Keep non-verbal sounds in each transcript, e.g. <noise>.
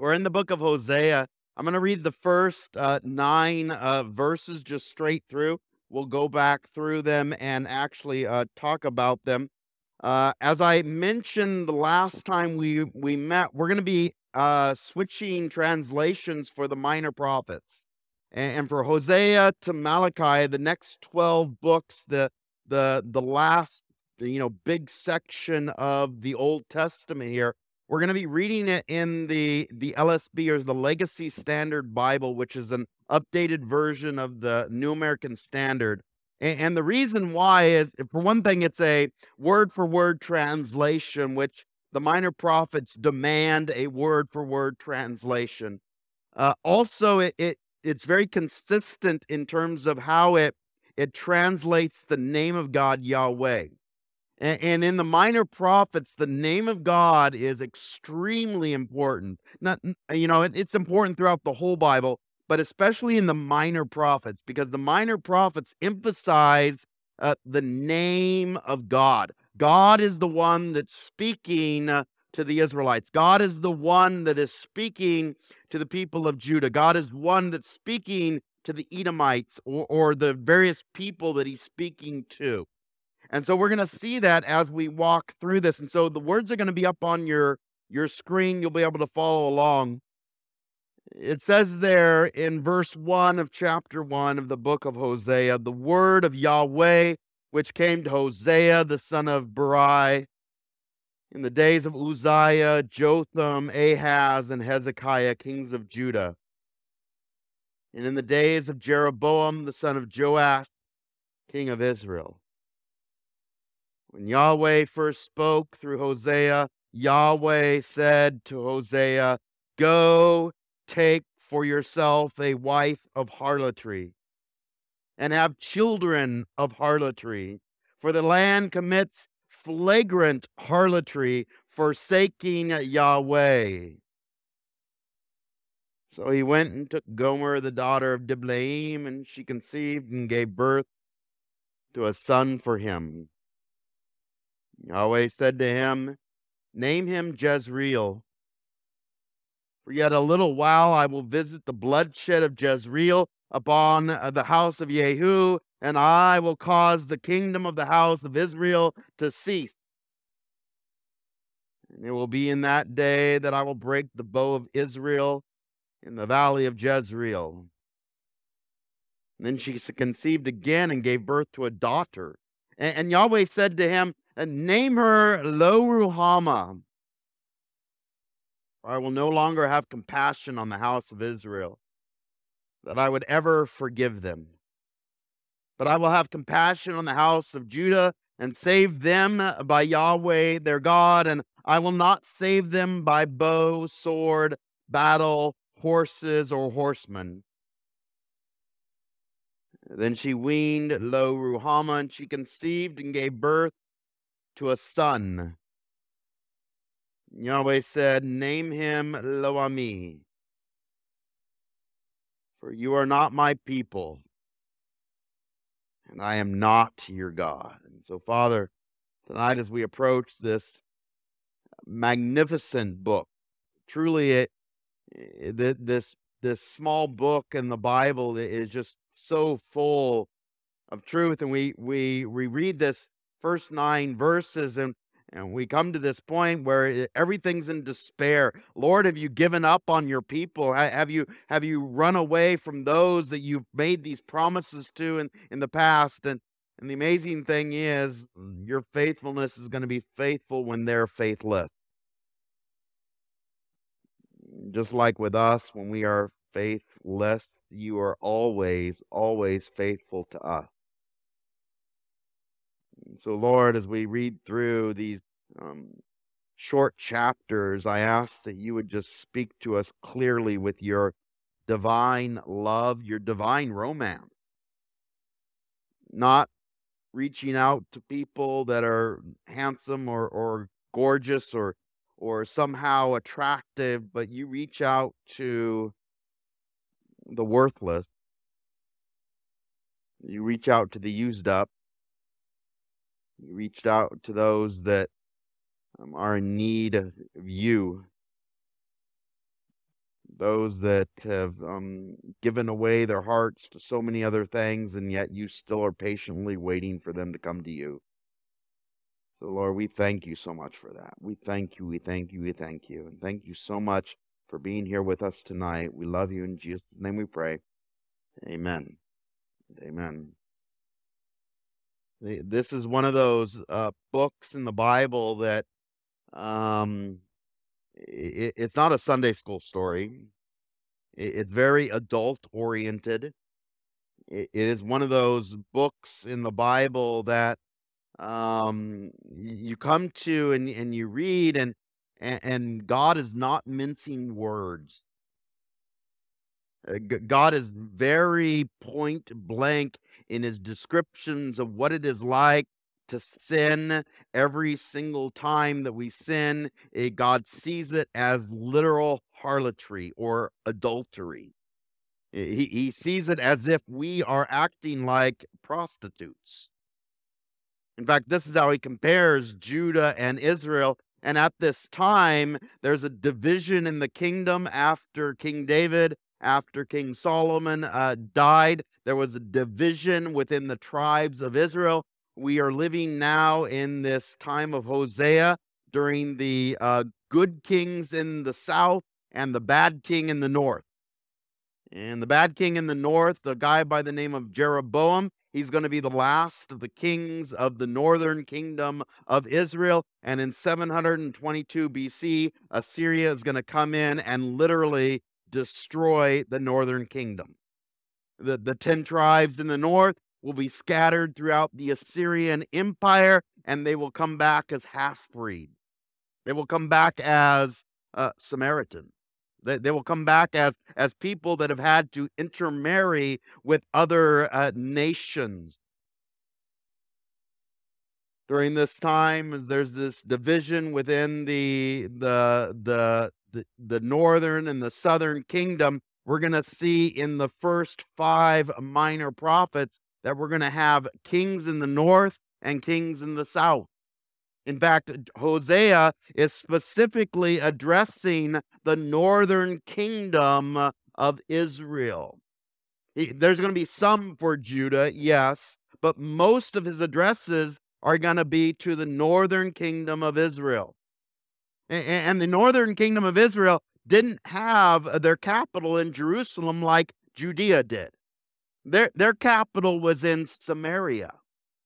We're in the book of Hosea. I'm going to read the first uh, nine uh, verses just straight through. We'll go back through them and actually uh, talk about them. Uh, as I mentioned the last time we, we met, we're going to be uh, switching translations for the minor prophets. And, and for Hosea to Malachi, the next 12 books, the, the, the last you know big section of the Old Testament here we're going to be reading it in the the LSB or the Legacy Standard Bible, which is an updated version of the New American Standard. And, and the reason why is, for one thing, it's a word for word translation, which the minor prophets demand a word for word translation. Uh, also, it, it it's very consistent in terms of how it it translates the name of God Yahweh. And, in the minor prophets, the name of God is extremely important. Not, you know, it's important throughout the whole Bible, but especially in the minor prophets, because the minor prophets emphasize uh, the name of God. God is the one that's speaking uh, to the Israelites. God is the one that is speaking to the people of Judah. God is one that's speaking to the Edomites or, or the various people that he's speaking to. And so we're going to see that as we walk through this. And so the words are going to be up on your your screen. You'll be able to follow along. It says there in verse 1 of chapter 1 of the book of Hosea, the word of Yahweh which came to Hosea the son of Beeri in the days of Uzziah, Jotham, Ahaz, and Hezekiah, kings of Judah. And in the days of Jeroboam the son of Joash, king of Israel. When Yahweh first spoke through Hosea, Yahweh said to Hosea, Go take for yourself a wife of harlotry and have children of harlotry, for the land commits flagrant harlotry, forsaking Yahweh. So he went and took Gomer, the daughter of Diblaim, and she conceived and gave birth to a son for him. Yahweh said to him, Name him Jezreel. For yet a little while I will visit the bloodshed of Jezreel upon uh, the house of Jehu, and I will cause the kingdom of the house of Israel to cease. And it will be in that day that I will break the bow of Israel in the valley of Jezreel. And then she conceived again and gave birth to a daughter. And, Yahweh said to him, name her Lo Ruhamah. I will no longer have compassion on the house of Israel, that I would ever forgive them. But I will have compassion on the house of Judah and save them by Yahweh their God, and I will not save them by bow, sword, battle, horses, or horsemen. Then she weaned Lo Ruhamah, and she conceived and gave birth to a son. Yahweh said, Name him Loami, for you are not my people, and I am not your God. And so, Father, tonight as we approach this magnificent book, truly it, eh, it this this small book in the Bible is just so full of truth, and we we we read this first nine verses and and we come to this point where everything's in despair. Lord, have you given up on your people? Have you have you run away from those that you've made these promises to in, in the past? And and the amazing thing is mm, your faithfulness is going to be faithful when they're faithless. Just like with us, when we are faithless, you are always, always faithful to us. So, Lord, as we read through these um, short chapters, I ask that you would just speak to us clearly with your divine love, your divine romance. Not reaching out to people that are handsome or, or gorgeous or or somehow attractive, but you reach out to the worthless. You reach out to the used up. Reached out to those that um, are in need of, of you. those that have um, given away their hearts to so many other things, and yet you still are patiently waiting for them to come to you. So, Lord, we thank you so much for that. We thank you, we thank you, we thank you. And thank you so much for being here with us tonight. We love you. In Jesus' name we pray. Amen. Amen. This is one of those uh, books in the Bible that um, it, it's not a Sunday school story. It, it's very adult oriented. It, it is one of those books in the Bible that um, you come to and, and you read, and, and God is not mincing words. Uh, God is very point blank in his descriptions of what it is like to sin every single time that we sin. Eh, God sees it as literal harlotry or adultery. Eh, he, he sees it as if we are acting like prostitutes. In fact, this is how he compares Judah and Israel. And at this time, there's a division in the kingdom after King David after King Solomon uh, died. There was a division within the tribes of Israel. We are living now in this time of Hosea during the uh, good kings in the south and the bad king in the north. And the bad king in the north, the guy by the name of Jeroboam, he's going to be the last of the kings of the northern kingdom of Israel. And in 722 BC, Assyria is going to come in and literally destroy the northern kingdom. The, the 10 tribes in the north will be scattered throughout the Assyrian Empire, and they will come back as half breed. They will come back as uh, Samaritan. They, they will come back as, as people that have had to intermarry with other uh, nations. During this time, there's this division within the the the the, the northern and the southern kingdom, we're going to see in the first five minor prophets that we're going to have kings in the north and kings in the south. In fact, Hosea is specifically addressing the northern kingdom of Israel. There's going to be some for Judah, yes, but most of his addresses are going to be to the northern kingdom of Israel and the northern kingdom of Israel didn't have uh, their capital in Jerusalem like Judea did. Their, their capital was in Samaria.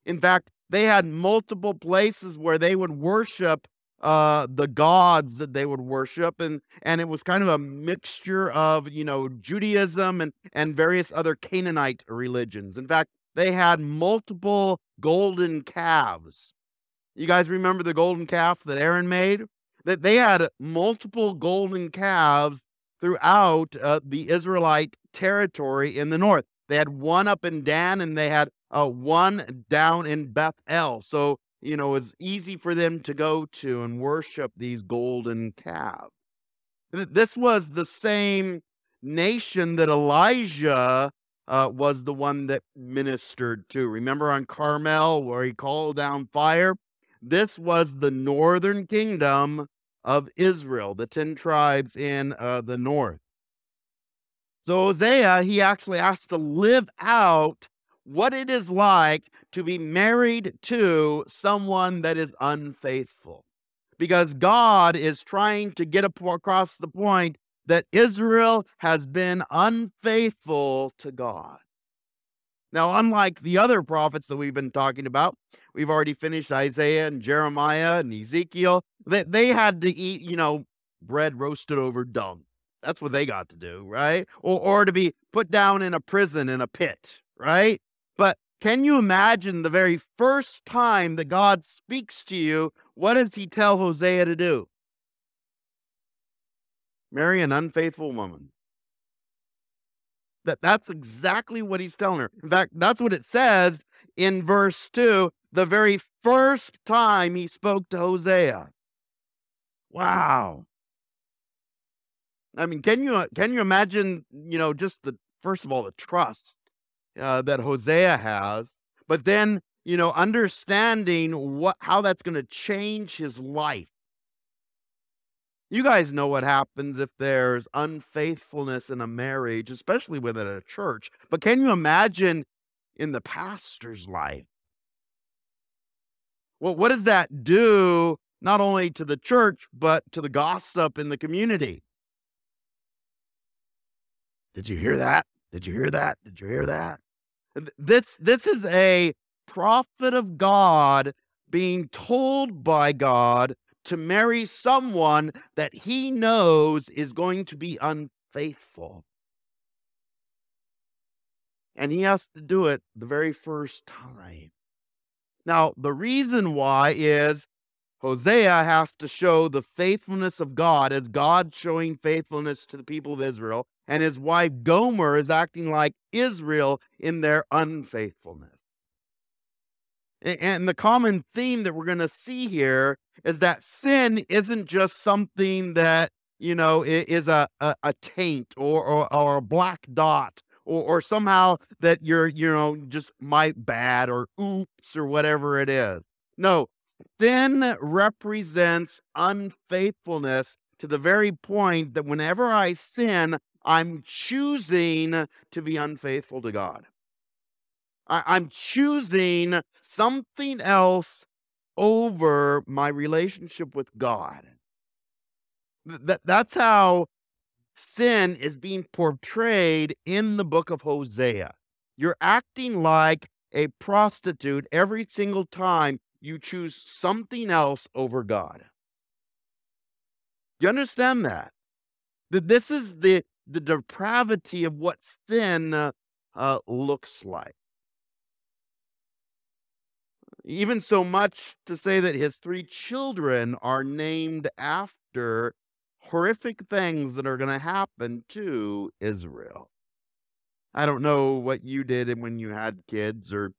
In fact, they had multiple places where they would worship uh, the gods that they would worship, and and it was kind of a mixture of you know Judaism and and various other Canaanite religions. In fact, they had multiple golden calves. You guys remember the golden calf that Aaron made? That they had multiple golden calves throughout uh, the Israelite territory in the north. They had one up in Dan and they had uh, one down in Bethel. So, you know, it's easy for them to go to and worship these golden calves. This was the same nation that Elijah uh, was the one that ministered to. Remember on Carmel where he called down fire? This was the northern kingdom of Israel, the 10 tribes in uh, the north. So Hosea, he actually has to live out what it is like to be married to someone that is unfaithful. Because God is trying to get across the point that Israel has been unfaithful to God. Now, unlike the other prophets that we've been talking about, we've already finished Isaiah and Jeremiah and Ezekiel. They, they had to eat, you know, bread roasted over dung. That's what they got to do, right? Or, or to be put down in a prison in a pit, right? But can you imagine the very first time that God speaks to you? What does he tell Hosea to do? Marry an unfaithful woman. That that's exactly what he's telling her. In fact, that's what it says in verse 2, the very first time he spoke to Hosea. Wow. I mean, can you can you imagine, you know, just the first of all the trust uh, that Hosea has, but then, you know, understanding what how that's going to change his life You guys know what happens if there's unfaithfulness in a marriage, especially within a church. But can you imagine in the pastor's life? Well, what does that do not only to the church, but to the gossip in the community? Did you hear that? Did you hear that? Did you hear that? This this is a prophet of God being told by God to marry someone that he knows is going to be unfaithful. And he has to do it the very first time. Now, the reason why is Hosea has to show the faithfulness of God as God showing faithfulness to the people of Israel, and his wife Gomer is acting like Israel in their unfaithfulness. And the common theme that we're going to see here is that sin isn't just something that, you know, is a, a, a taint or, or, or a black dot or, or somehow that you're, you know, just my bad or oops or whatever it is. No, sin represents unfaithfulness to the very point that whenever I sin, I'm choosing to be unfaithful to God. I, am choosing something else over my relationship with God. That, that's how sin is being portrayed in the book of Hosea. You're acting like a prostitute every single time you choose something else over God. Do you understand that? That this is the, the depravity of what sin uh, uh, looks like. Even so much to say that his three children are named after horrific things that are going to happen to Israel. I don't know what you did when you had kids, or,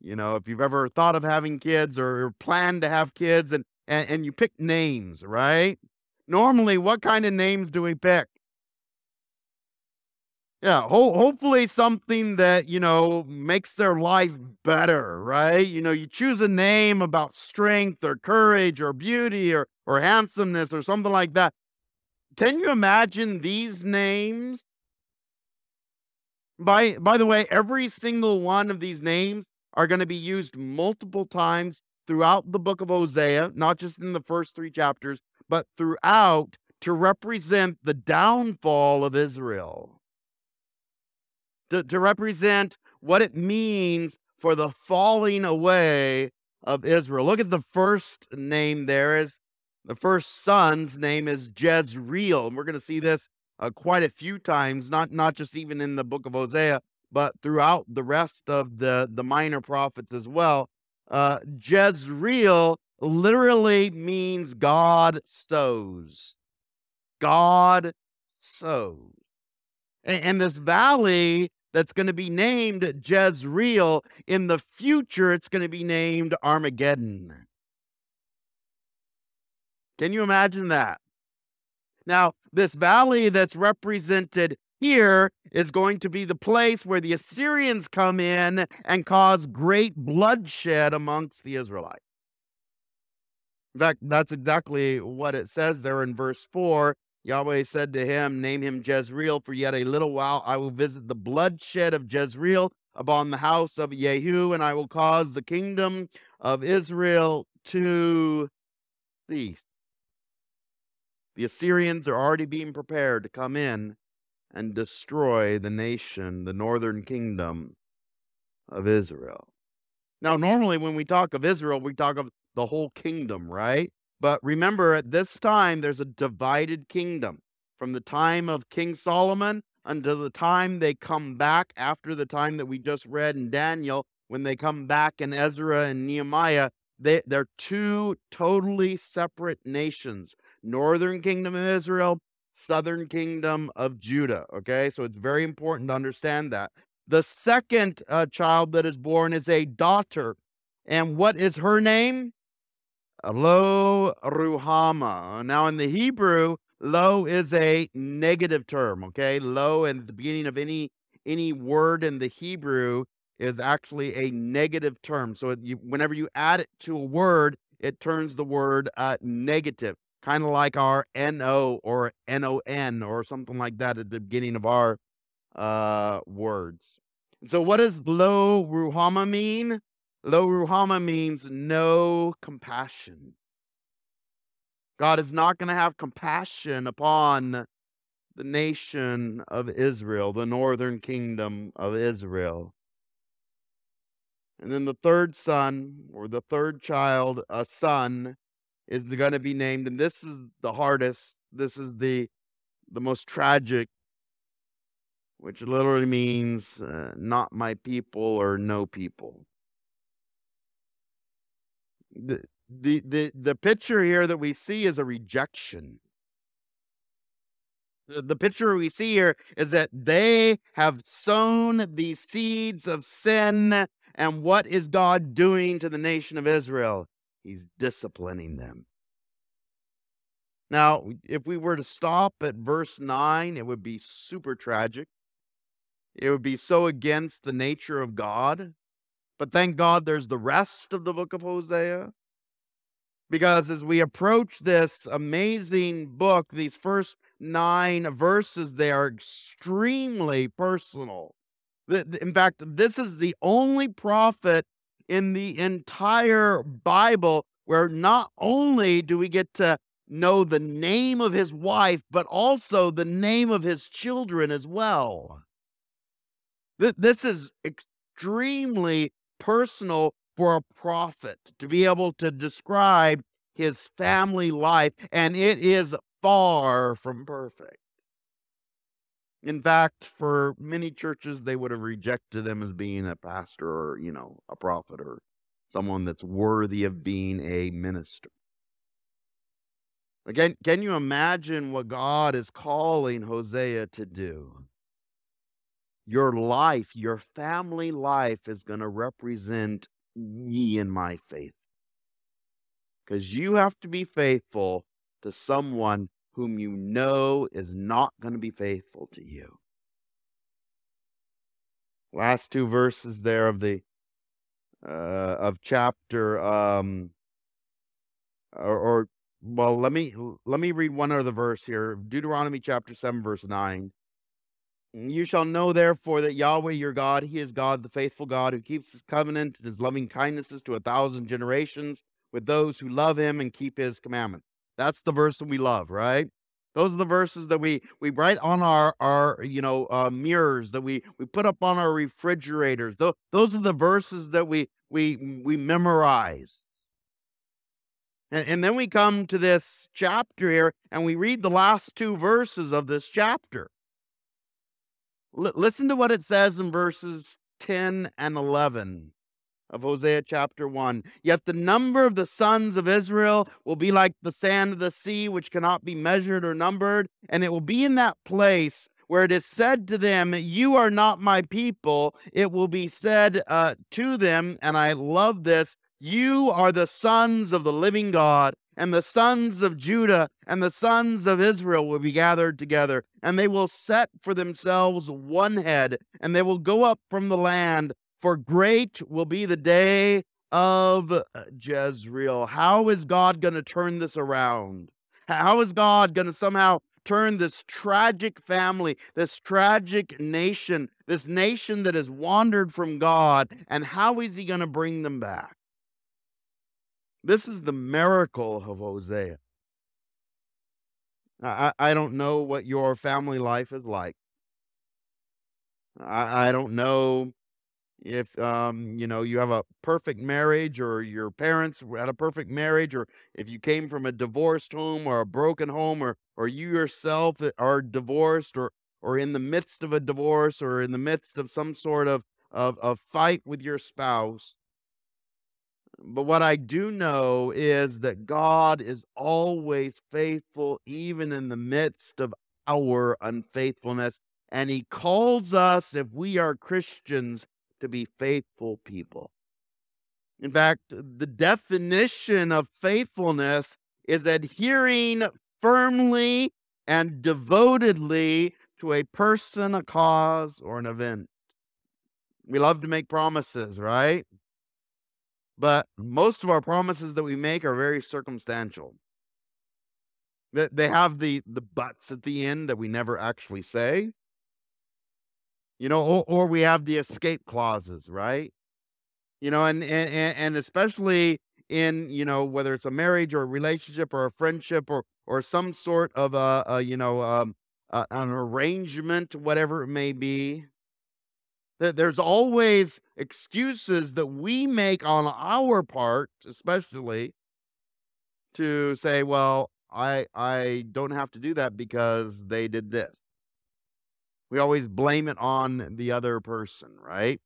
you know, if you've ever thought of having kids or planned to have kids and, and, and you pick names, right? Normally, what kind of names do we pick? Yeah, ho- hopefully something that, you know, makes their life better, right? You know, you choose a name about strength or courage or beauty or or handsomeness or something like that. Can you imagine these names? By by the way, every single one of these names are going to be used multiple times throughout the book of Hosea, not just in the first 3 chapters, but throughout to represent the downfall of Israel to, to represent what it means for the falling away of Israel. Look at the first name there is the first son's name is Jezreel. And we're going to see this uh, quite a few times, not not just even in the book of Hosea, but throughout the rest of the the minor prophets as well. Uh, Jezreel literally means God sows. God sows. And, and this valley that's going to be named Jezreel. In the future, it's going to be named Armageddon. Can you imagine that? Now, this valley that's represented here is going to be the place where the Assyrians come in and cause great bloodshed amongst the Israelites. In fact, that's exactly what it says there in verse 4. Yahweh said to him, Name him Jezreel, for yet a little while I will visit the bloodshed of Jezreel upon the house of Jehu, and I will cause the kingdom of Israel to cease. The Assyrians are already being prepared to come in and destroy the nation, the northern kingdom of Israel. Now, normally when we talk of Israel, we talk of the whole kingdom, right? But remember, at this time, there's a divided kingdom. From the time of King Solomon until the time they come back, after the time that we just read in Daniel, when they come back in Ezra and Nehemiah, they, they're two totally separate nations Northern Kingdom of Israel, Southern Kingdom of Judah. Okay, so it's very important to understand that. The second uh, child that is born is a daughter. And what is her name? Lo Ruhama. Now, in the Hebrew, lo is a negative term. Okay, lo at the beginning of any any word in the Hebrew is actually a negative term. So you, whenever you add it to a word, it turns the word uh, negative. kind of like our no or non or something like that at the beginning of our uh, words. So, what does lo ruhama mean? Lo ruhama means no compassion. God is not going to have compassion upon the nation of Israel, the northern kingdom of Israel. And then the third son, or the third child, a son, is going to be named, and this is the hardest. This is the the most tragic, which literally means uh, not my people or no people. The, the the the picture here that we see is a rejection. The, the picture we see here is that they have sown the seeds of sin and what is God doing to the nation of Israel? He's disciplining them. Now, if we were to stop at verse 9, it would be super tragic. It would be so against the nature of God. But thank God there's the rest of the book of Hosea. Because as we approach this amazing book, these first nine verses, they are extremely personal. In fact, this is the only prophet in the entire Bible where not only do we get to know the name of his wife, but also the name of his children as well. This is extremely personal for a prophet to be able to describe his family life, and it is far from perfect. In fact, for many churches, they would have rejected him as being a pastor or, you know, a prophet or someone that's worthy of being a minister. Again, can you imagine what God is calling Hosea to do? Your life, your family life is going to represent me and my faith. Because you have to be faithful to someone whom you know is not going to be faithful to you. Last two verses there of the uh, of chapter um, or, or well, let me let me read one other verse here. Deuteronomy chapter 7 verse 9. You shall know therefore that Yahweh your God, he is God, the faithful God who keeps his covenant and his loving kindnesses to a thousand generations with those who love him and keep his commandments. That's the verse that we love, right? Those are the verses that we we write on our our you know uh, mirrors that we we put up on our refrigerators. Those those are the verses that we we we memorize. And, and then we come to this chapter here, and we read the last two verses of this chapter. L- listen to what it says in verses ten and eleven of Hosea chapter 1. Yet the number of the sons of Israel will be like the sand of the sea, which cannot be measured or numbered. And it will be in that place where it is said to them, You are not my people. It will be said uh, to them, and I love this, You are the sons of the living God. And the sons of Judah and the sons of Israel will be gathered together, and they will set for themselves one head, and they will go up from the land for great will be the day of uh, Jezreel. How is God going to turn this around? How is God going to somehow turn this tragic family, this tragic nation, this nation that has wandered from God, and how is He going to bring them back? This is the miracle of Hosea. I, I don't know what your family life is like. I, I don't know if um, you know you have a perfect marriage or your parents had a perfect marriage or if you came from a divorced home or a broken home or or you yourself are divorced or or in the midst of a divorce or in the midst of some sort of of, of fight with your spouse but what I do know is that God is always faithful, even in the midst of our unfaithfulness. And He calls us, if we are Christians, to be faithful people. In fact, the definition of faithfulness is adhering firmly and devotedly to a person, a cause, or an event. We love to make promises, right? But most of our promises that we make are very circumstantial. They they have the the buts at the end that we never actually say. You know, or or we have the escape clauses, right? You know, and and and especially in, you know, whether it's a marriage or a relationship or a friendship or or some sort of a a, you know, um, an arrangement, whatever it may be. There there's always excuses that we make on our part, especially to say, "Well, I I don't have to do that because they did this." We always blame it on the other person, right?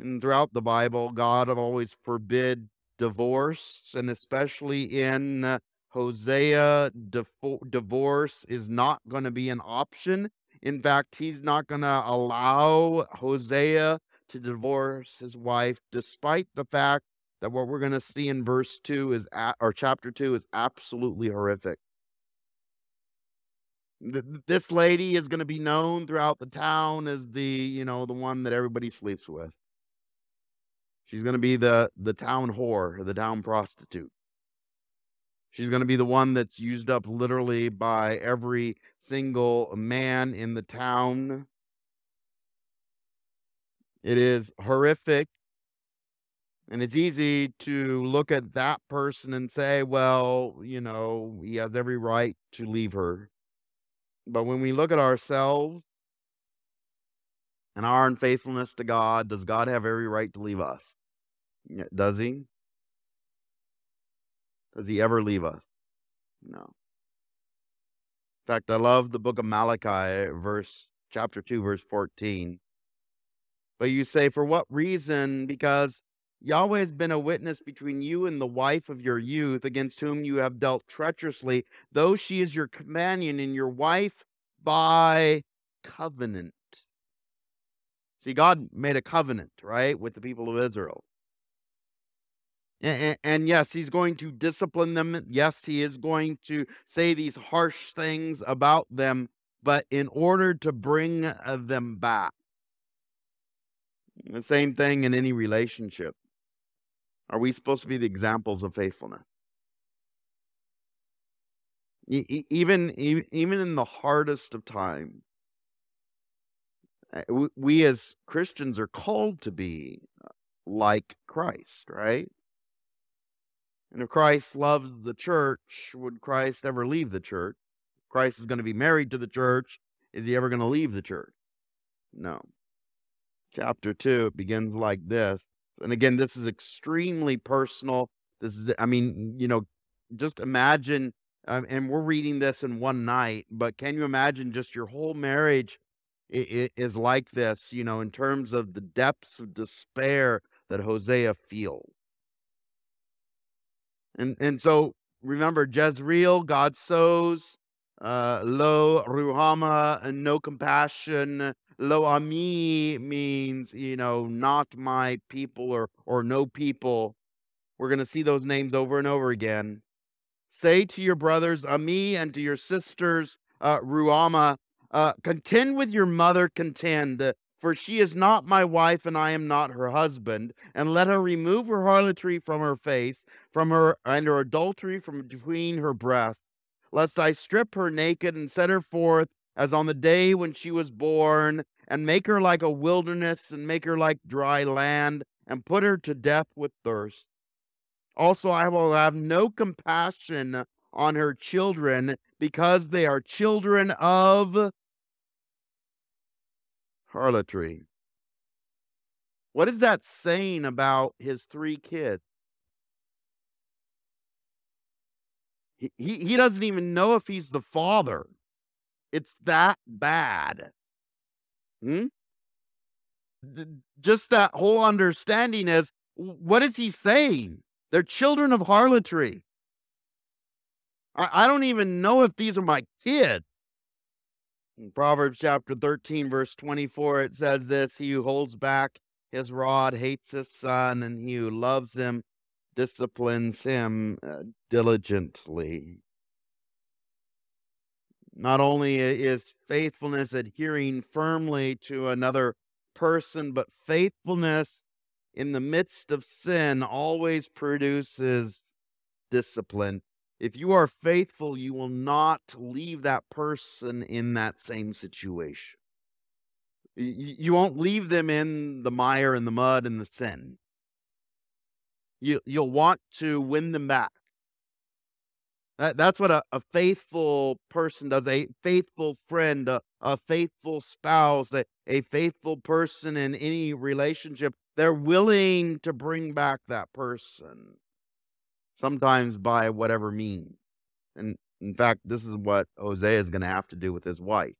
And throughout the Bible, God always forbid divorce, and especially in Hosea, divorce is not gonna be an option. In fact, he's not gonna allow Hosea to divorce his wife, despite the fact that what we're gonna see in verse 2 is or chapter 2 is absolutely horrific. Th th this lady is gonna be known throughout the town as the, you know, the one that everybody sleeps with. She's gonna be the the town whore, the town prostitute. She's gonna be the one that's used up literally by every single man in the town. It is horrific. And it's easy to look at that person and say, "Well, you know, he has every right to leave her." But when we look at ourselves and our unfaithfulness to God, does God have every right to leave us? Does he? Does he ever leave us? No. In fact, I love the book of Malachi, verse chapter 2, verse 14. But you say, For what reason? Because Yahweh has been a witness between you and the wife of your youth, against whom you have dealt treacherously, though she is your companion and your wife by covenant. See, God made a covenant, right, with the people of Israel. And yes, he's going to discipline them. Yes, he is going to say these harsh things about them, but in order to bring uh, them back. The same thing in any relationship. Are we supposed to be the examples of faithfulness? Even even in the hardest of times, uh, we as Christians are called to be uh, like Christ, right? And if Christ loves the church, would Christ ever leave the church? Christ is going to be married to the church. Is he ever going to leave the church? No. Chapter 2 it begins like this. And again, this is extremely personal. This is, I mean, you know, just imagine, um, and we're reading this in one night, but can you imagine just your whole marriage is like this, you know, in terms of the depths of despair that Hosea feels? And and so remember Jezreel, God sows, uh, lo ruhama, and no compassion. Lo ami means, you know, not my people or or no people. We're gonna see those names over and over again. Say to your brothers Ammi and to your sisters uh, Ruhamah, uh, contend with your mother, contend, uh, for she is not my wife and I am not her husband. And let her remove her harlotry from her face, from her and her adultery from between her breasts, lest I strip her naked and set her forth as on the day when she was born, and make her like a wilderness and make her like dry land, and put her to death with thirst. Also, I will have no compassion on her children because they are children of harlotry. What is that saying about his three kids? He, he, he doesn't even know if he's the father. It's that bad. Hmm? Just that whole understanding is what is he saying? They're children of harlotry. I, I don't even know if these are my kids. In Proverbs chapter 13, verse 24, it says this He who holds back his rod hates his son, and he who loves him disciplines him uh, diligently. Not only is faithfulness adhering firmly to another person, but faithfulness in the midst of sin always produces discipline. If you are faithful, you will not leave that person in that same situation. You, won't leave them in the mire and the mud and the sin. You, you'll want to win them back. That, that's what a, a faithful person does, a faithful friend, a, a faithful spouse, a, a faithful person in any relationship. They're willing to bring back that person, sometimes by whatever means. And in fact, this is what Hosea is going to have to do with his wife.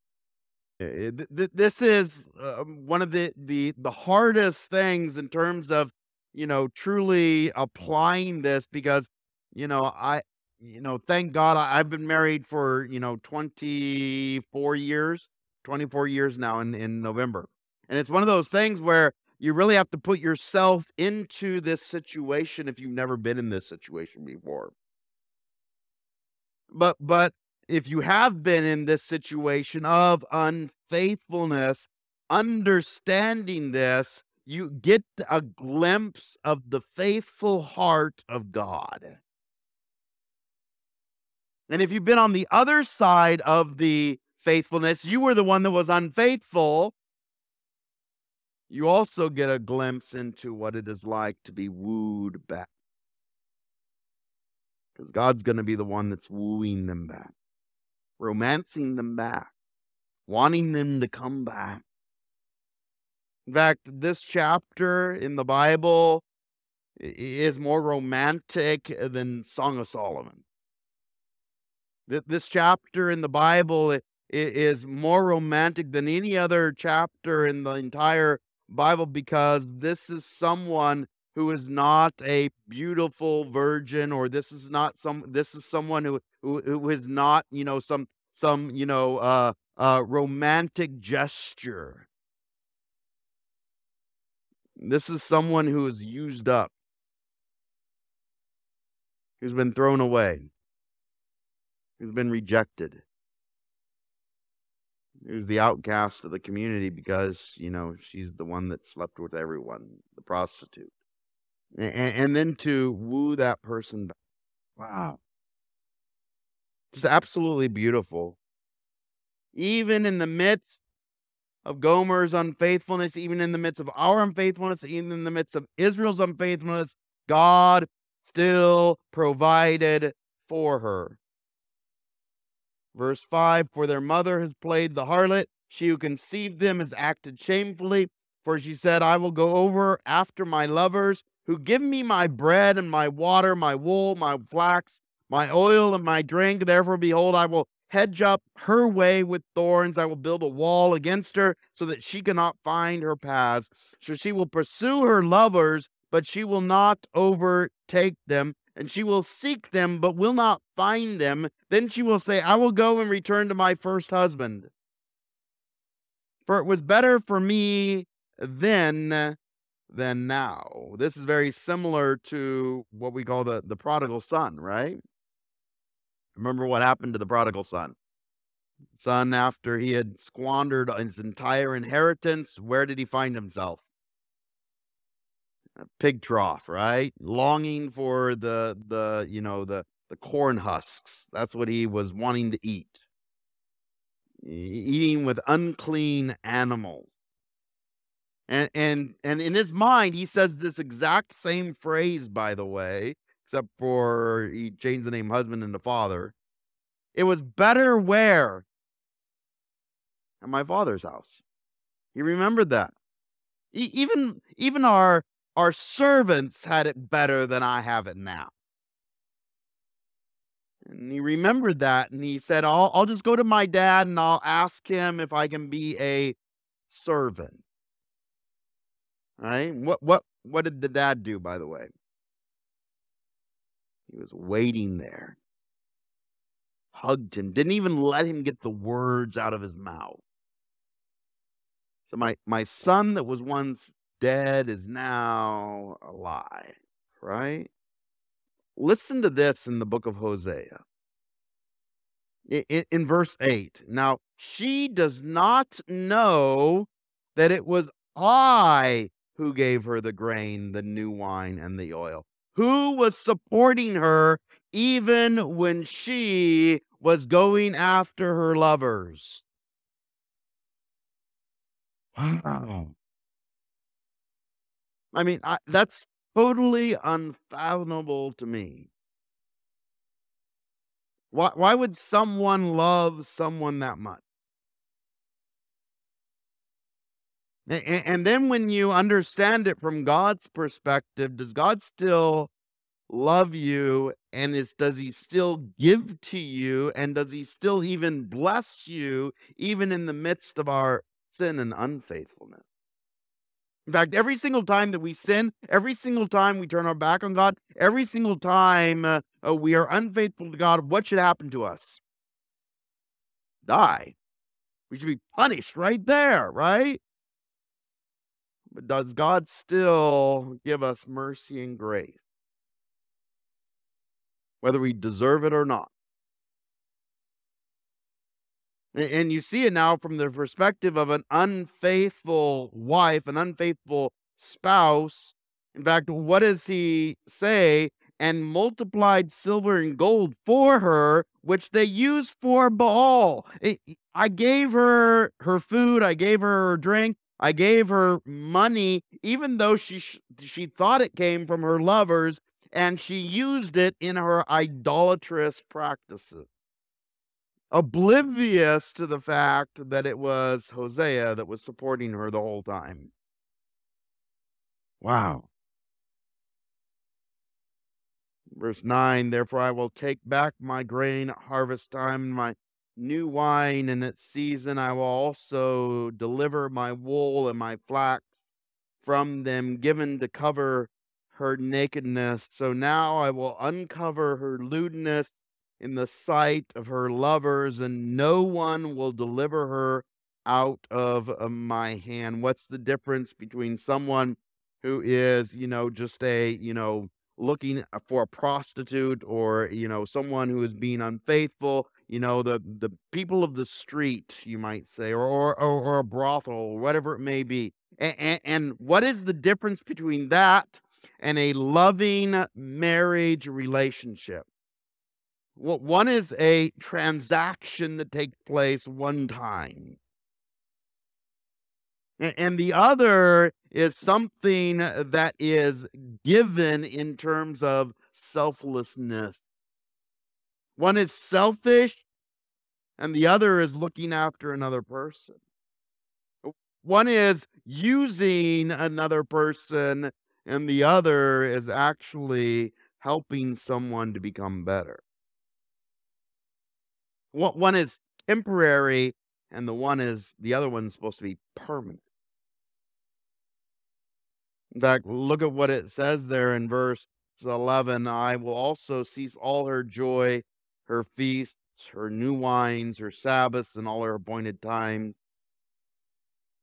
This is uh, one of the, the the hardest things in terms of you know truly applying this because you know I you know, thank God I, I've been married for, you know, 24 years, 24 years now in, in November. And it's one of those things where you really have to put yourself into this situation if you've never been in this situation before. But but if you have been in this situation of unfaithfulness, understanding this, you get a glimpse of the faithful heart of God. And if you've been on the other side of the faithfulness, you were the one that was unfaithful. You also get a glimpse into what it is like to be wooed back. Because God's going to be the one that's wooing them back, romancing them back, wanting them to come back. In fact, this chapter in the Bible is more romantic than Song of Solomon. This chapter in the Bible is more romantic than any other chapter in the entire Bible because this is someone who is not a beautiful virgin or this is not some this is someone who who, who is not you know some some you know uh uh romantic gesture. This is someone who is used up. Who's been thrown away. Who's been rejected, who's the outcast of the community because, you know, she's the one that slept with everyone, the prostitute. And, and then to woo that person back. Wow. Just absolutely beautiful. Even in the midst of Gomer's unfaithfulness, even in the midst of our unfaithfulness, even in the midst of Israel's unfaithfulness, God still provided for her. Verse 5 For their mother has played the harlot, she who conceived them has acted shamefully. For she said, I will go over after my lovers, who give me my bread and my water, my wool, my flax, my oil, and my drink. Therefore, behold, I will hedge up her way with thorns. I will build a wall against her so that she cannot find her paths. So she will pursue her lovers, but she will not overtake them and she will seek them, but will not find them. Then she will say, I will go and return to my first husband. For it was better for me then than now. This is very similar to what we call the, the prodigal son, right? Remember what happened to the prodigal son? Son, after he had squandered his entire inheritance, where did he find himself? Pig trough, right? Longing for the the you know the the corn husks. That's what he was wanting to eat. Eating with unclean animals. And and and in his mind, he says this exact same phrase, by the way, except for he changed the name husband into father. It was better where? At my father's house. He remembered that. even even our our servants had it better than I have it now. And he remembered that and he said, I'll, I'll just go to my dad and I'll ask him if I can be a servant. Right? What what what did the dad do, by the way? He was waiting there. Hugged him, didn't even let him get the words out of his mouth. So my my son that was once dead is now alive, right? Listen to this in the book of Hosea. In, in, verse 8. Now, she does not know that it was I who gave her the grain, the new wine, and the oil. Who was supporting her even when she was going after her lovers. Wow. I mean, I, that's totally unfathomable to me. Why, why would someone love someone that much? A- a- And then when you understand it from God's perspective, does God still love you? And is does he still give to you? And does he still even bless you even in the midst of our sin and unfaithfulness? In fact, every single time that we sin, every single time we turn our back on God, every single time uh, uh, we are unfaithful to God, what should happen to us? Die. We should be punished right there, right? But does God still give us mercy and grace, whether we deserve it or not? And you see it now from the perspective of an unfaithful wife, an unfaithful spouse. In fact, what does he say? And multiplied silver and gold for her, which they used for Baal. I gave her her food, I gave her her drink, I gave her money, even though she sh- she thought it came from her lovers, and she used it in her idolatrous practices oblivious to the fact that it was Hosea that was supporting her the whole time. Wow. Verse 9 Therefore I will take back my grain at harvest time my new wine in its season. I will also deliver my wool and my flax from them, given to cover her nakedness. So now I will uncover her lewdness in the sight of her lovers, and no one will deliver her out of uh, my hand. What's the difference between someone who is, you know, just a, you know, looking uh, for a prostitute or, you know, someone who is being unfaithful, you know, the the people of the street, you might say, or or or, a brothel, or whatever it may be. And, and what is the difference between that and a loving marriage relationship? Well, one is a transaction that takes place one time. And the other is something that is given in terms of selflessness. One is selfish, and the other is looking after another person. One is using another person, and the other is actually helping someone to become better. One is temporary, and the one is the other one's supposed to be permanent. In fact, look at what it says there in verse 11. I will also cease all her joy, her feasts, her new wines, her Sabbaths, and all her appointed times.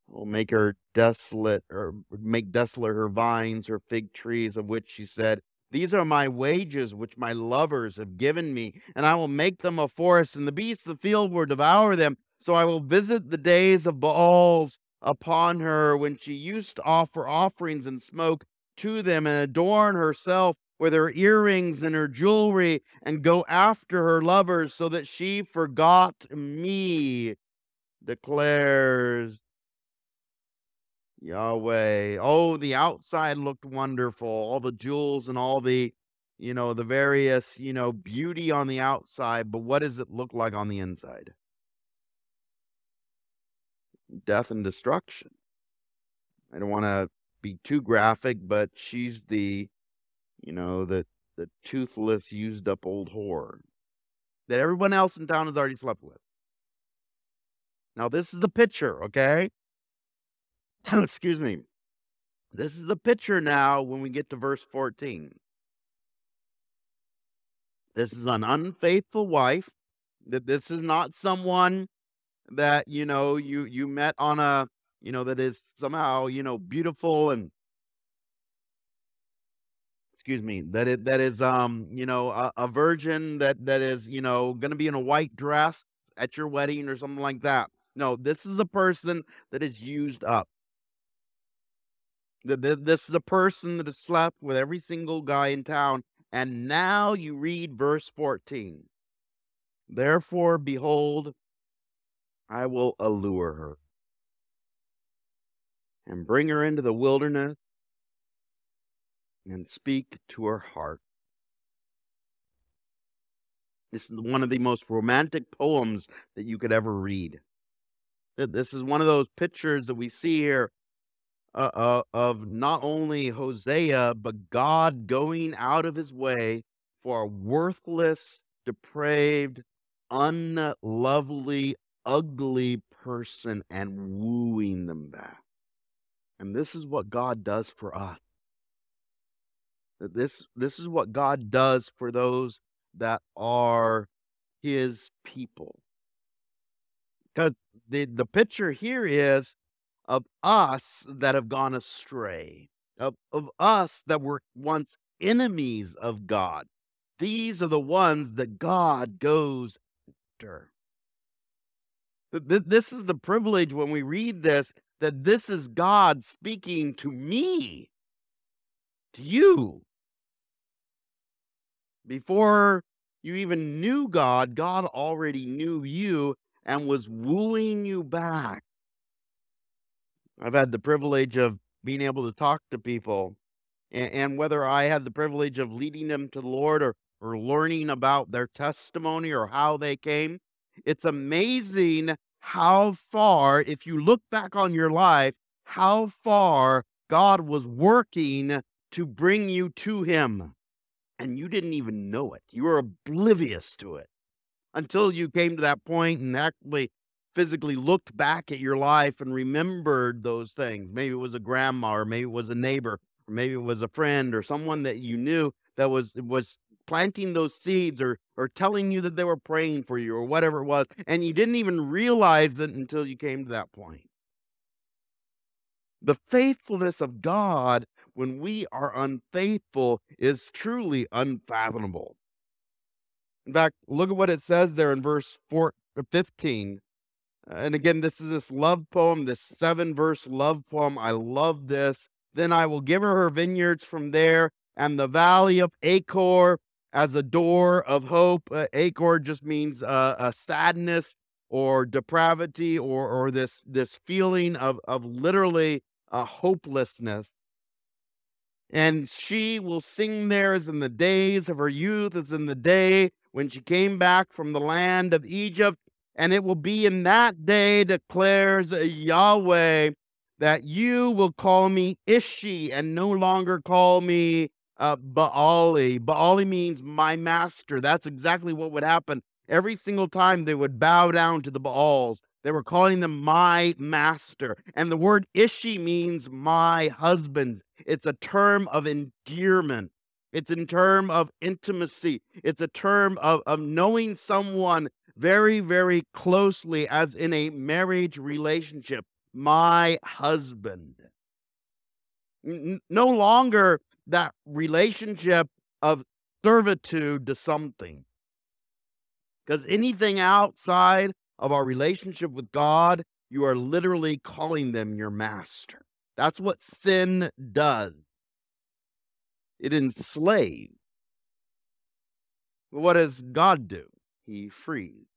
will make her desolate, or make desolate her vines, her fig trees, of which she said, These are my wages which my lovers have given me, and I will make them a forest, and the beasts of the field will devour them. So I will visit the days of Baal's upon her when she used to offer offerings and smoke to them and adorn herself with her earrings and her jewelry and go after her lovers so that she forgot me, declares Yahweh. Oh, the outside looked wonderful, all the jewels and all the, you know, the various, you know, beauty on the outside, but what does it look like on the inside? Death and destruction. I don't want to be too graphic, but she's the, you know, the the toothless, used up old whore that everyone else in town has already slept with. Now, this is the picture, okay? <clears throat> Excuse me. This is the picture now when we get to verse 14. This is an unfaithful wife. That this is not someone that, you know, you you met on a, you know, that is somehow, you know, beautiful and excuse me, that it that is um, you know, a, a virgin that that is, you know, going to be in a white dress at your wedding or something like that. No, this is a person that is used up. Th- th- This is a person that has slept with every single guy in town, And now you read verse 14. Therefore, behold, I will allure her and bring her into the wilderness and speak to her heart. This is one of the most romantic poems that you could ever read. This is one of those pictures that we see here uh, uh, of not only Hosea, but God going out of his way for a worthless, depraved, unlovely, ugly person and wooing them back. And this is what God does for us. This, this is what God does for those that are his people. Because the, the picture here is of us that have gone astray, of, of us that were once enemies of God. These are the ones that God goes after. This is the privilege when we read this that this is God speaking to me, to you. Before you even knew God, God already knew you and was wooing you back. I've had the privilege of being able to talk to people, and, and whether I had the privilege of leading them to the Lord or, or learning about their testimony or how they came, it's amazing how far, if you look back on your life, how far God was working to bring you to Him. And you didn't even know it. You were oblivious to it until you came to that point and actually physically looked back at your life and remembered those things. Maybe it was a grandma, or maybe it was a neighbor, or maybe it was a friend, or someone that you knew that was was planting those seeds or or telling you that they were praying for you or whatever it was and you didn't even realize it until you came to that point. The faithfulness of god when we are unfaithful is truly unfathomable. In fact look at what it says there in verse 4 uh, 15 and again this is this love poem this seven verse love poem i love this then i will give her her vineyards from there and the valley of Achor as a door of hope. Uh, Achor just means uh, a sadness or depravity or or this this feeling of of literally a hopelessness. And she will sing there as in the days of her youth, as in the day when she came back from the land of Egypt. And it will be in that day, declares Yahweh, that you will call me Ishi and no longer call me uh, Baali. Baali means my master. That's exactly what would happen. Every single time they would bow down to the Baals, they were calling them my master. And the word Ishi means my husband. It's a term of endearment. It's in term of intimacy. It's a term of, of knowing someone very, very closely as in a marriage relationship. My husband. N- no longer that relationship of servitude to something. Because anything outside of our relationship with God, you are literally calling them your master. That's what sin does. It enslaves. What does God do? He frees.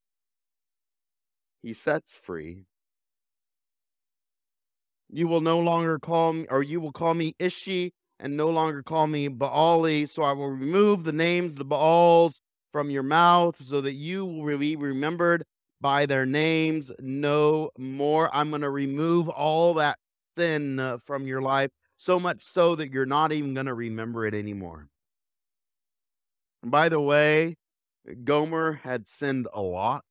He sets free. You will no longer call me, or you will call me Ishi, and no longer call me Baali. So I will remove the names the Baals from your mouth so that you will be remembered by their names no more. I'm going to remove all that sin uh, from your life, so much so that you're not even going to remember it anymore. And by the way, Gomer had sinned a lot.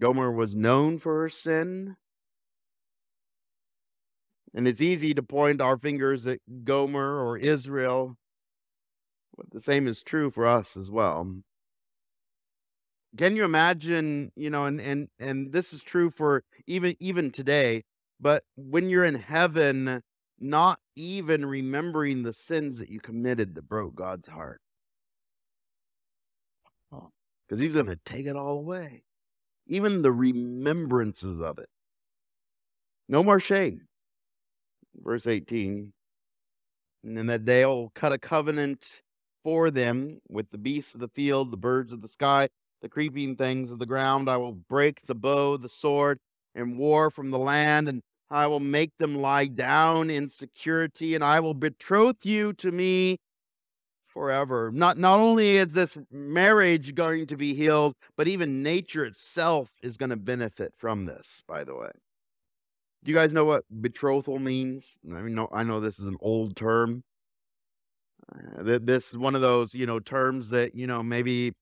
Gomer was known for her sin. And it's easy to point our fingers at Gomer or Israel, but the same is true for us as well. Can you imagine, you know, and and and this is true for even even today, but when you're in heaven, not even remembering the sins that you committed that broke God's heart. Because he's going to take it all away. Even the remembrances of it. No more shame verse 18 And in that day I will cut a covenant for them with the beasts of the field, the birds of the sky, the creeping things of the ground. I will break the bow, the sword, and war from the land, and I will make them lie down in security, and I will betroth you to me forever. Not not only is this marriage going to be healed, but even nature itself is going to benefit from this, by the way. Do you guys know what betrothal means? I mean, no, I know this is an old term. Uh, this is one of those, you know, terms that you know maybe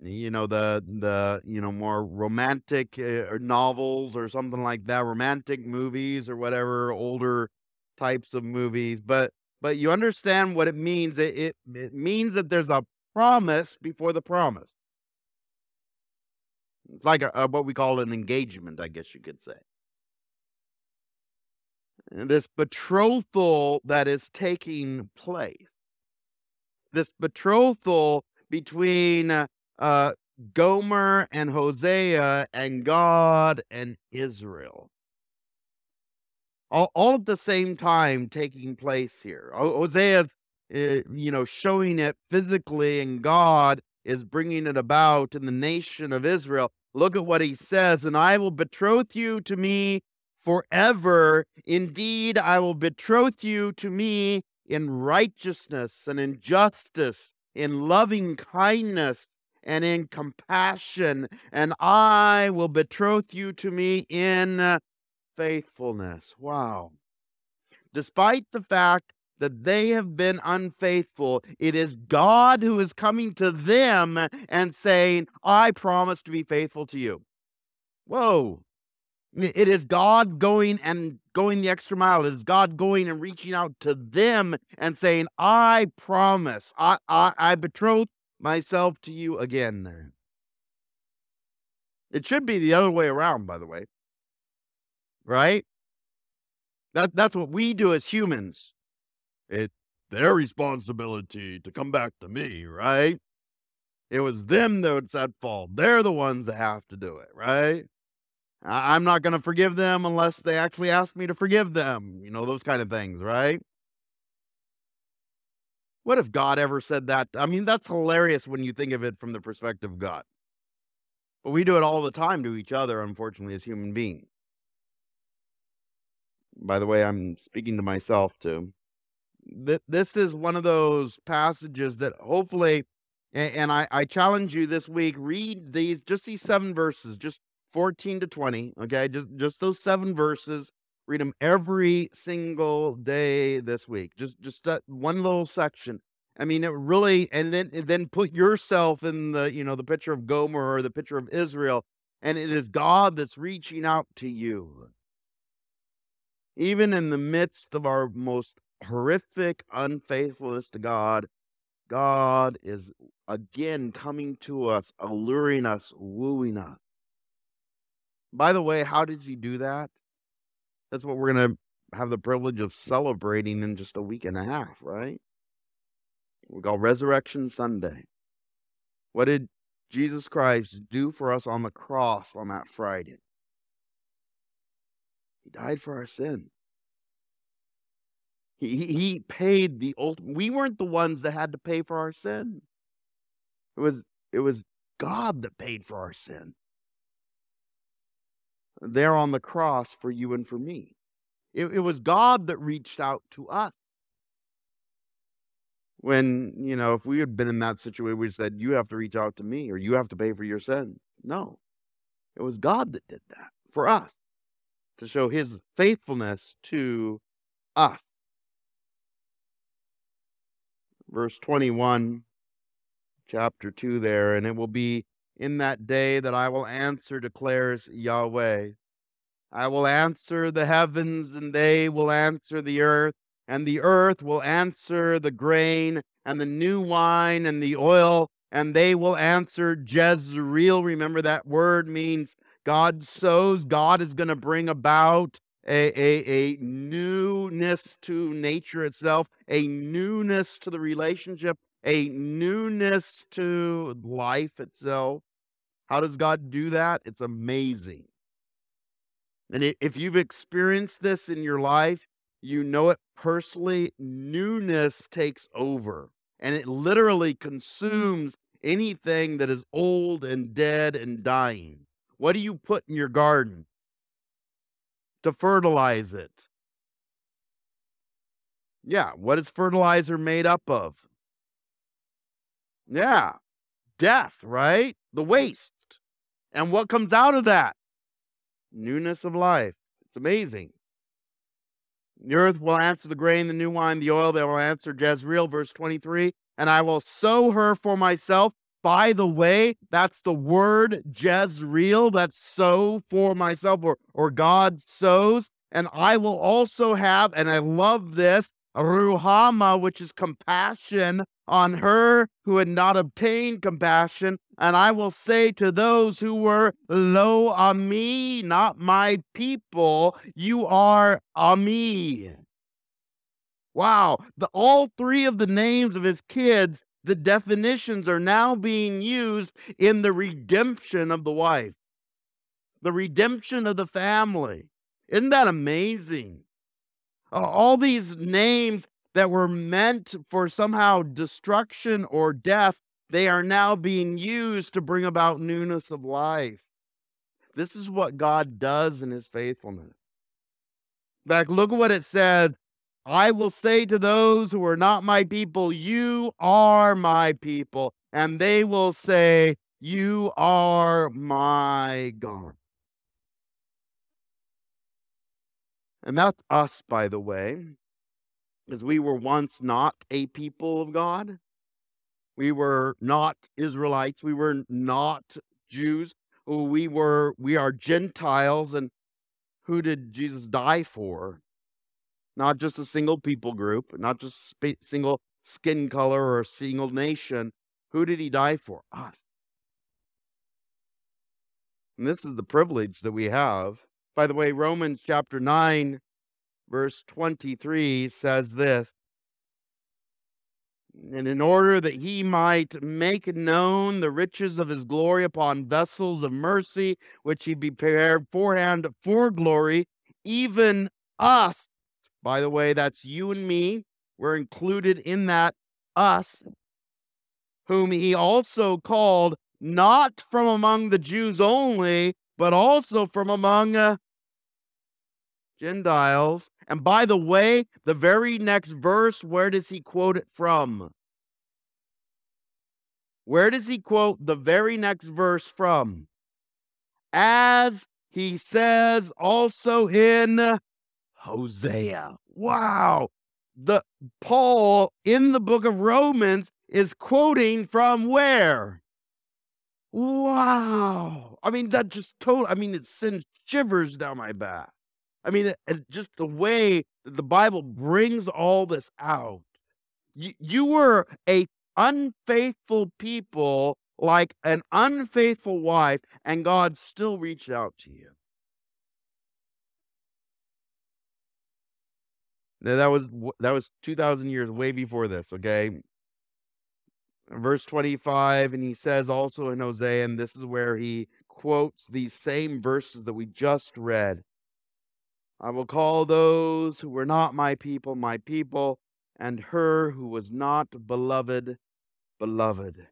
you know the the you know more romantic uh, novels or something like that, romantic movies or whatever, older types of movies. But but you understand what it means. It it, it means that there's a promise before the promise. It's like a, a, what we call an engagement, I guess you could say. And this betrothal that is taking place this betrothal between uh, uh, Gomer and Hosea and God and Israel. All, all at the same time taking place here. Hosea's, uh, you know, showing it physically, and God is bringing it about in the nation of Israel. Look at what he says, and I will betroth you to me forever. Indeed, I will betroth you to me in righteousness and in justice, in loving kindness and in compassion, and I will betroth you to me in faithfulness. Wow. Despite the fact that they have been unfaithful, it is God who is coming to them and saying, I promise to be faithful to you. Whoa. It is God going and going the extra mile. It is God going and reaching out to them and saying, I promise, I, I, I betroth myself to you again. It should be the other way around, by the way. Right? That, that's what we do as humans. It's their responsibility to come back to me, right? It was them that was at fault. They're the ones that have to do it, right? I- I'm not going to forgive them unless they actually ask me to forgive them. You know, those kind of things, right? What if God ever said that? I mean, that's hilarious when you think of it from the perspective of God. But we do it all the time to each other, unfortunately, as human beings. By the way, I'm speaking to myself too. This is one of those passages that hopefully, and I, I challenge you this week, read these, just these seven verses, just 14 to 20. Okay. Just, just those seven verses. Read them every single day this week. Just, just that one little section. I mean, it really, and then, and then put yourself in the, you know, the picture of Gomer or the picture of Israel. And it is God that's reaching out to you. Even in the midst of our most horrific unfaithfulness to God, God is again coming to us, alluring us, wooing us. By the way, how did he do that? That's what we're going to have the privilege of celebrating in just a week and a half, right? We call Resurrection Sunday. What did Jesus Christ do for us on the cross on that Friday? He died for our sin. He, he paid the ultimate. We weren't the ones that had to pay for our sin. It was it was God that paid for our sin there on the cross for you and for me. It, it was God that reached out to us. When, you know, if we had been in that situation, we said, You have to reach out to me or you have to pay for your sin. No, it was God that did that for us to show his faithfulness to us. Verse 21, chapter 2 there, and it will be in that day that I will answer, declares Yahweh. I will answer the heavens, and they will answer the earth, and the earth will answer the grain, and the new wine, and the oil, and they will answer Jezreel. Remember that word means God sows. God is going to bring about a, a, a newness to nature itself, a newness to the relationship, a newness to life itself. How does God do that? It's amazing. And if you've experienced this in your life, you know it personally, newness takes over and it literally consumes anything that is old and dead and dying. What do you put in your garden to fertilize it? Yeah, what is fertilizer made up of? Yeah, death, right? The waste. And what comes out of that? Newness of life. It's amazing. The earth will answer the grain, the new wine, the oil. They will answer Jezreel, verse 23. And I will sow her for myself. By the way, that's the word Jezreel, that's sow for myself, or, or God sows. And I will also have, and I love this, Ruhamah, which is compassion on her who had not obtained compassion. And I will say to those who were lo Ammi, not my people, you are Ammi. Wow. The, all three of the names of his kids, the definitions are now being used in the redemption of the wife, the redemption of the family. Isn't that amazing? all these names that were meant for somehow destruction or death, they are now being used to bring about newness of life. This is what God does in his faithfulness. In fact, look at what it says. I will say to those who are not my people, You are my people. And they will say, You are my God. And that's us, by the way, as we were once not a people of God. We were not Israelites. We were not Jews. We were, we are Gentiles. And who did Jesus die for? Not just a single people group, not just a single skin color or a single nation. Who did he die for? Us. And this is the privilege that we have by the way, Romans chapter 9, verse 23 says this and in order that he might make known the riches of his glory upon vessels of mercy, which he prepared beforehand for glory, even us, by the way, that's you and me, we're included in that us, whom he also called not from among the Jews only, but also from among uh, Gentiles. And by the way, the very next verse, where does he quote it from? Where does he quote the very next verse from? As he says also in Hosea. Wow. The Paul in the book of Romans is quoting from where? Wow. I mean, that just total, I mean, it sends shivers down my back. I mean, it, just the way that the Bible brings all this out. You were a unfaithful people like an unfaithful wife, and God still reached out to you. That was that was 2000 years way before this, okay? verse 25, and he says also in Hosea, and this is where he quotes these same verses that we just read. I will call those who were not my people, my people, and her who was not beloved, beloved.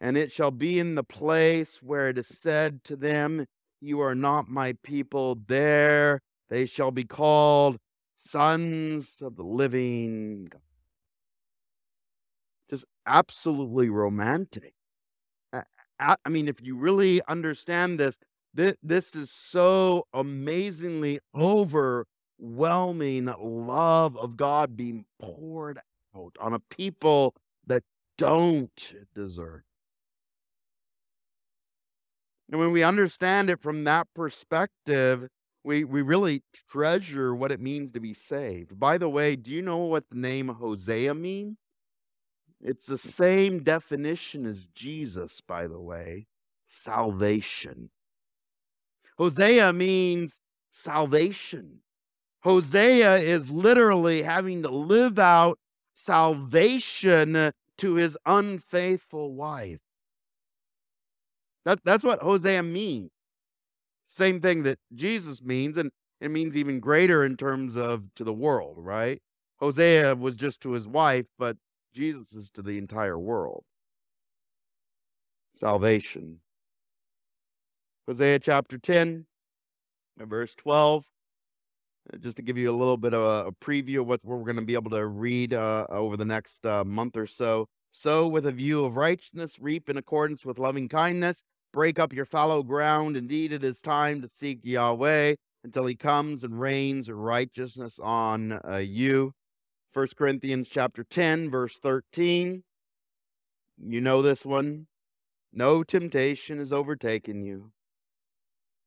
And it shall be in the place where it is said to them, You are not my people, there they shall be called sons of the living God just absolutely romantic. I, mean, if you really understand this, this, this is so amazingly overwhelming love of God being poured out on a people that don't deserve. And when we understand it from that perspective, we, we really treasure what it means to be saved. By the way, do you know what the name Hosea means? It's the mm. same definition as Jesus, by the way salvation. Hosea means salvation. Hosea is literally having to live out salvation to his unfaithful wife. That, that's what Hosea means. Same thing that Jesus means. And It means even greater in terms of to the world, right? Hosea was just to his wife, but Jesus is to the entire world. Salvation. Hosea chapter 10, verse 12. Uh, just to give you a little bit of a, preview of what we're going to be able to read uh, over the next uh, month or so. Sow with a view of righteousness, reap in accordance with loving kindness, break up your fallow ground. Indeed, it is time to seek Yahweh until he comes and rains righteousness on uh, you. 1 Corinthians chapter 10, verse 13. You know this one. No temptation has overtaken you,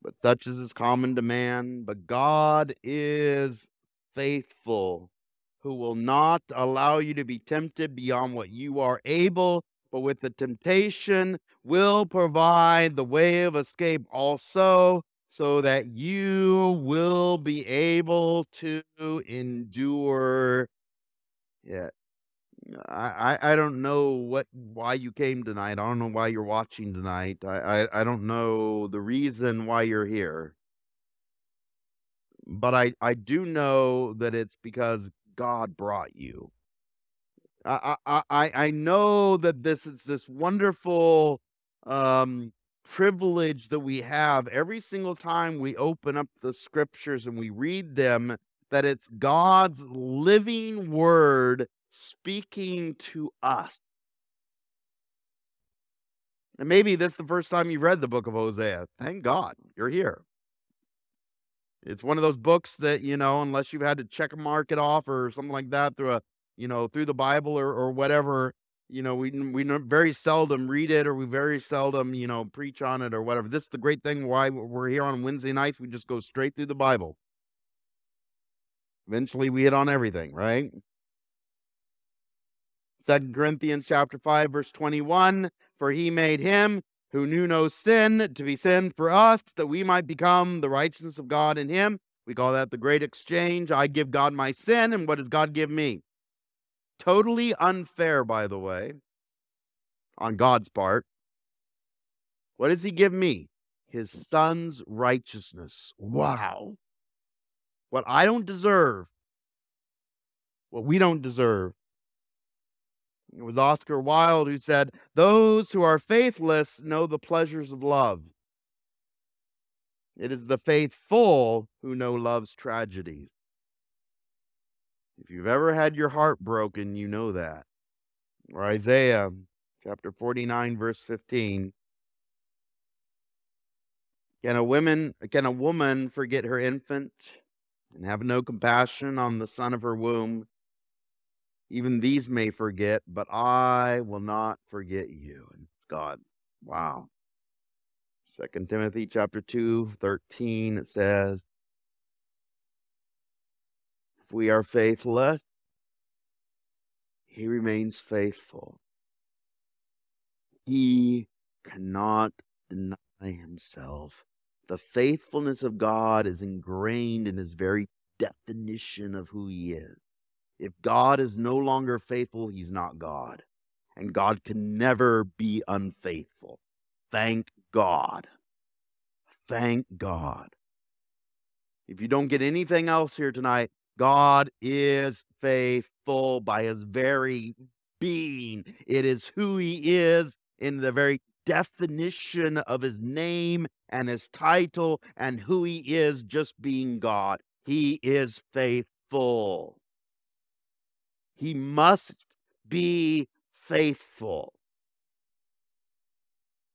but such as is common to man. But God is faithful, who will not allow you to be tempted beyond what you are able, but with the temptation will provide the way of escape also, so that you will be able to endure it. I, I I don't know what why you came tonight. I don't know why you're watching tonight. I, I, I don't know the reason why you're here. But I, I do know that it's because God brought you. I I I, know that this is this wonderful um privilege that we have every single time we open up the scriptures and we read them that it's God's living word speaking to us. And maybe this is the first time you read the book of Hosea. Thank God you're here. It's one of those books that, you know, unless you've had to check a mark it off or something like that through a, you know, through the Bible or, or whatever, you know, we we very seldom read it or we very seldom, you know, preach on it or whatever. This is the great thing why we're here on Wednesday nights. We just go straight through the Bible. Eventually we hit on everything, right? Second Corinthians chapter 5 verse 21 for he made him who knew no sin to be sin for us that we might become the righteousness of God in him we call that the great exchange I give God my sin and what does God give me totally unfair by the way on God's part. What does he give me? His son's righteousness. Wow. What I don't deserve what we don't deserve. It was Oscar Wilde who said, Those who are faithless know the pleasures of love. It is the faithful who know love's tragedies. If you've ever had your heart broken, you know that. Or Isaiah chapter 49, verse 15. Can a woman can a woman forget her infant and have no compassion on the son of her womb? Even these may forget, but I will not forget you. And God, wow. Second Timothy chapter 2, 13, it says, If we are faithless, he remains faithful. He cannot deny himself. The faithfulness of God is ingrained in his very definition of who he is. If God is no longer faithful, he's not God. And God can never be unfaithful. Thank God. Thank God. If you don't get anything else here tonight, God is faithful by his very being. It is who he is in the very definition of his name and his title and who he is just being God. He is faithful. He must be faithful.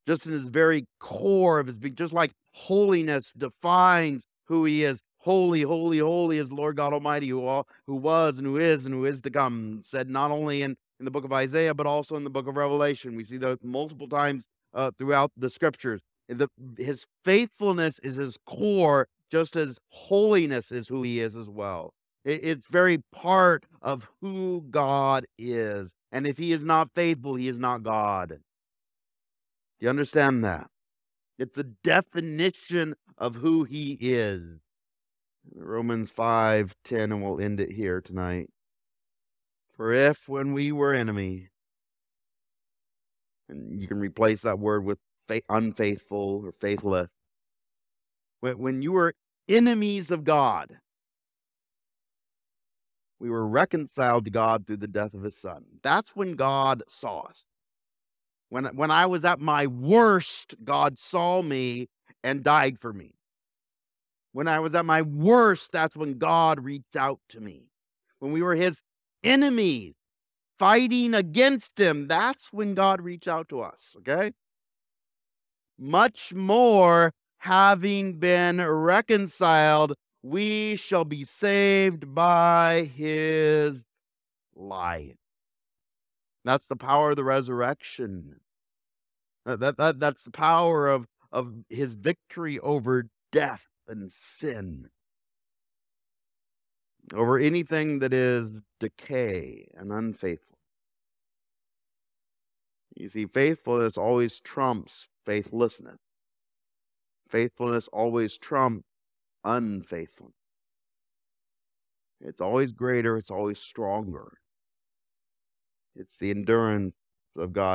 Just in his very core of his being, just like holiness defines who he is. Holy, holy, holy is the Lord God Almighty, who, all, who was and who is and who is to come. Said not only in, in the book of Isaiah, but also in the book of Revelation. We see those multiple times uh, throughout the scriptures. The, his faithfulness is his core, just as holiness is who he is as well. It's very part of who God is. And if he is not faithful, he is not God. Do you understand that? It's the definition of who he is. Romans 5 10, and we'll end it here tonight. For if when we were enemy, and you can replace that word with unfaithful or faithless, when you were enemies of God. We were reconciled to God through the death of his son. That's when God saw us. When, when I was at my worst, God saw me and died for me. When I was at my worst, that's when God reached out to me. When we were his enemies, fighting against him, that's when God reached out to us, okay? Much more having been reconciled, we shall be saved by his life. That's the power of the resurrection. That, that, that's the power of, of his victory over death and sin, over anything that is decay and unfaithful. You see, faithfulness always trumps faithlessness. Faithfulness always trumps unfaithfulness. It's always greater, it's always stronger. It's the endurance of God's